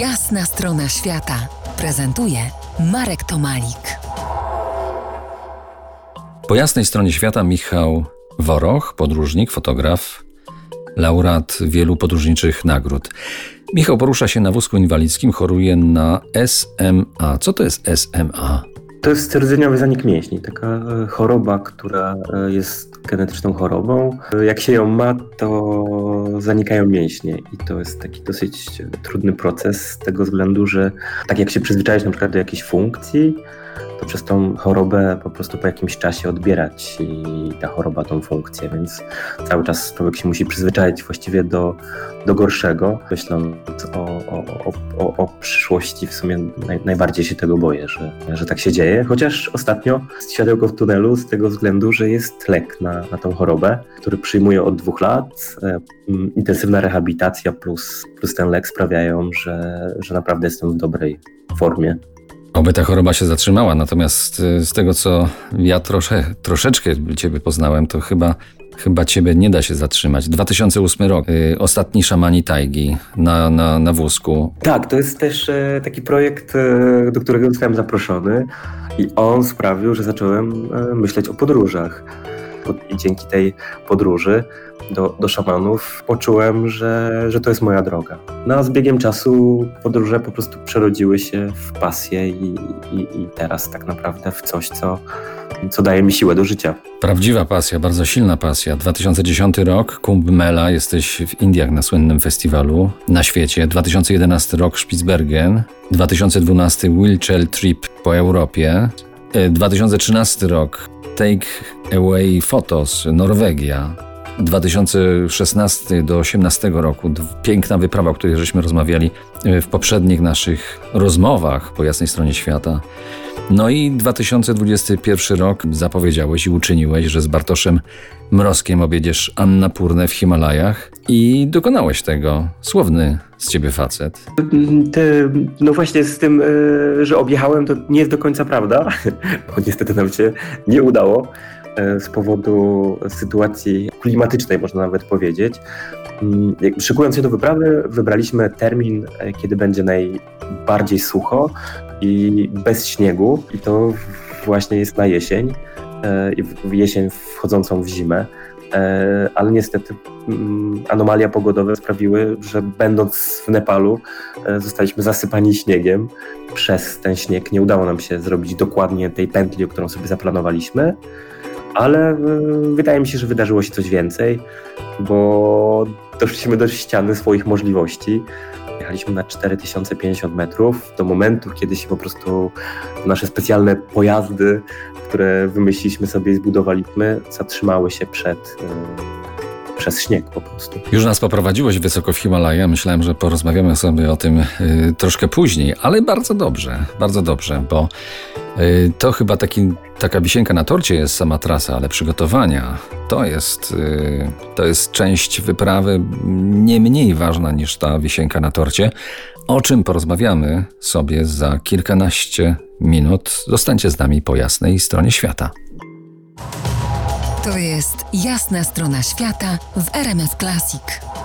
Jasna strona świata prezentuje Marek Tomalik. Po jasnej stronie świata Michał Woroch, podróżnik, fotograf, laureat wielu podróżniczych nagród. Michał porusza się na wózku inwalidzkim, choruje na SMA. Co to jest SMA? To jest rdzeniowy zanik mięśni, taka e, choroba, która e, jest genetyczną chorobą. Jak się ją ma, to zanikają mięśnie i to jest taki dosyć trudny proces z tego względu, że tak jak się przyzwyczaić na przykład do jakiejś funkcji, to przez tą chorobę po prostu po jakimś czasie odbierać i ta choroba tą funkcję, więc cały czas człowiek się musi przyzwyczaić właściwie do, do gorszego, myśląc o, o, o, o przyszłości w sumie naj, najbardziej się tego boję, że, że tak się dzieje, chociaż ostatnio światełko w tunelu z tego względu, że jest lek na, na tą chorobę, który przyjmuję od dwóch lat, e, intensywna rehabilitacja plus, plus ten lek sprawiają, że, że naprawdę jestem w dobrej formie. Oby ta choroba się zatrzymała, natomiast y, z tego, co ja trosze, troszeczkę Ciebie poznałem, to chyba, chyba Ciebie nie da się zatrzymać. 2008 rok, y, ostatni szamani tajgi na, na, na wózku. Tak, to jest też e, taki projekt, e, do którego zostałem zaproszony i on sprawił, że zacząłem e, myśleć o podróżach. I dzięki tej podróży do, do szamanów poczułem, że, że to jest moja droga. No a z biegiem czasu podróże po prostu przerodziły się w pasję i, i, i teraz tak naprawdę w coś, co, co daje mi siłę do życia. Prawdziwa pasja, bardzo silna pasja. 2010 rok, Kumbh Mela, jesteś w Indiach na słynnym festiwalu na świecie. 2011 rok, Spitsbergen. 2012 Wheelchair Trip po Europie. 2013 rok, Take Away Photos, Norwegia. 2016 do 2018 roku. Piękna wyprawa, o której żeśmy rozmawiali e, w poprzednich naszych rozmowach po jasnej stronie świata. No i 2021 rok zapowiedziałeś i uczyniłeś, że z Bartoszem Mrozkiem objedziesz Annapurnę w Himalajach i dokonałeś tego. Słowny z ciebie facet. Te, no właśnie z tym, e, że objechałem, to nie jest do końca prawda, bo niestety nam się nie udało. E, z powodu sytuacji klimatycznej, można nawet powiedzieć. Mm, szykując się do wyprawy, wybraliśmy termin, e, kiedy będzie najbardziej sucho i bez śniegu, i to właśnie jest na jesień, e, jesień wchodzącą w zimę. Ale niestety mm, anomalia pogodowe sprawiły, że będąc w Nepalu zostaliśmy zasypani śniegiem. Przez ten śnieg nie udało nam się zrobić dokładnie tej pętli, którą sobie zaplanowaliśmy ale e, wydaje mi się, że wydarzyło się coś więcej, bo doszliśmy do ściany swoich możliwości. Jechaliśmy na 4050 metrów do momentu, kiedy się po prostu nasze specjalne pojazdy, które wymyśliliśmy sobie i zbudowaliśmy, zatrzymały się przed e, przez śnieg po prostu. Już nas poprowadziłeś wysoko w Himalaja. Myślałem, że porozmawiamy sobie o tym y, troszkę później, ale bardzo dobrze, bardzo dobrze, bo y, to chyba taki, taka wisienka na torcie jest sama trasa, ale przygotowania to jest, y, to jest część wyprawy nie mniej ważna niż ta wisienka na torcie, o czym porozmawiamy sobie za kilkanaście minut. Zostańcie z nami po jasnej stronie świata. To jest jasna strona świata w RMS Classic.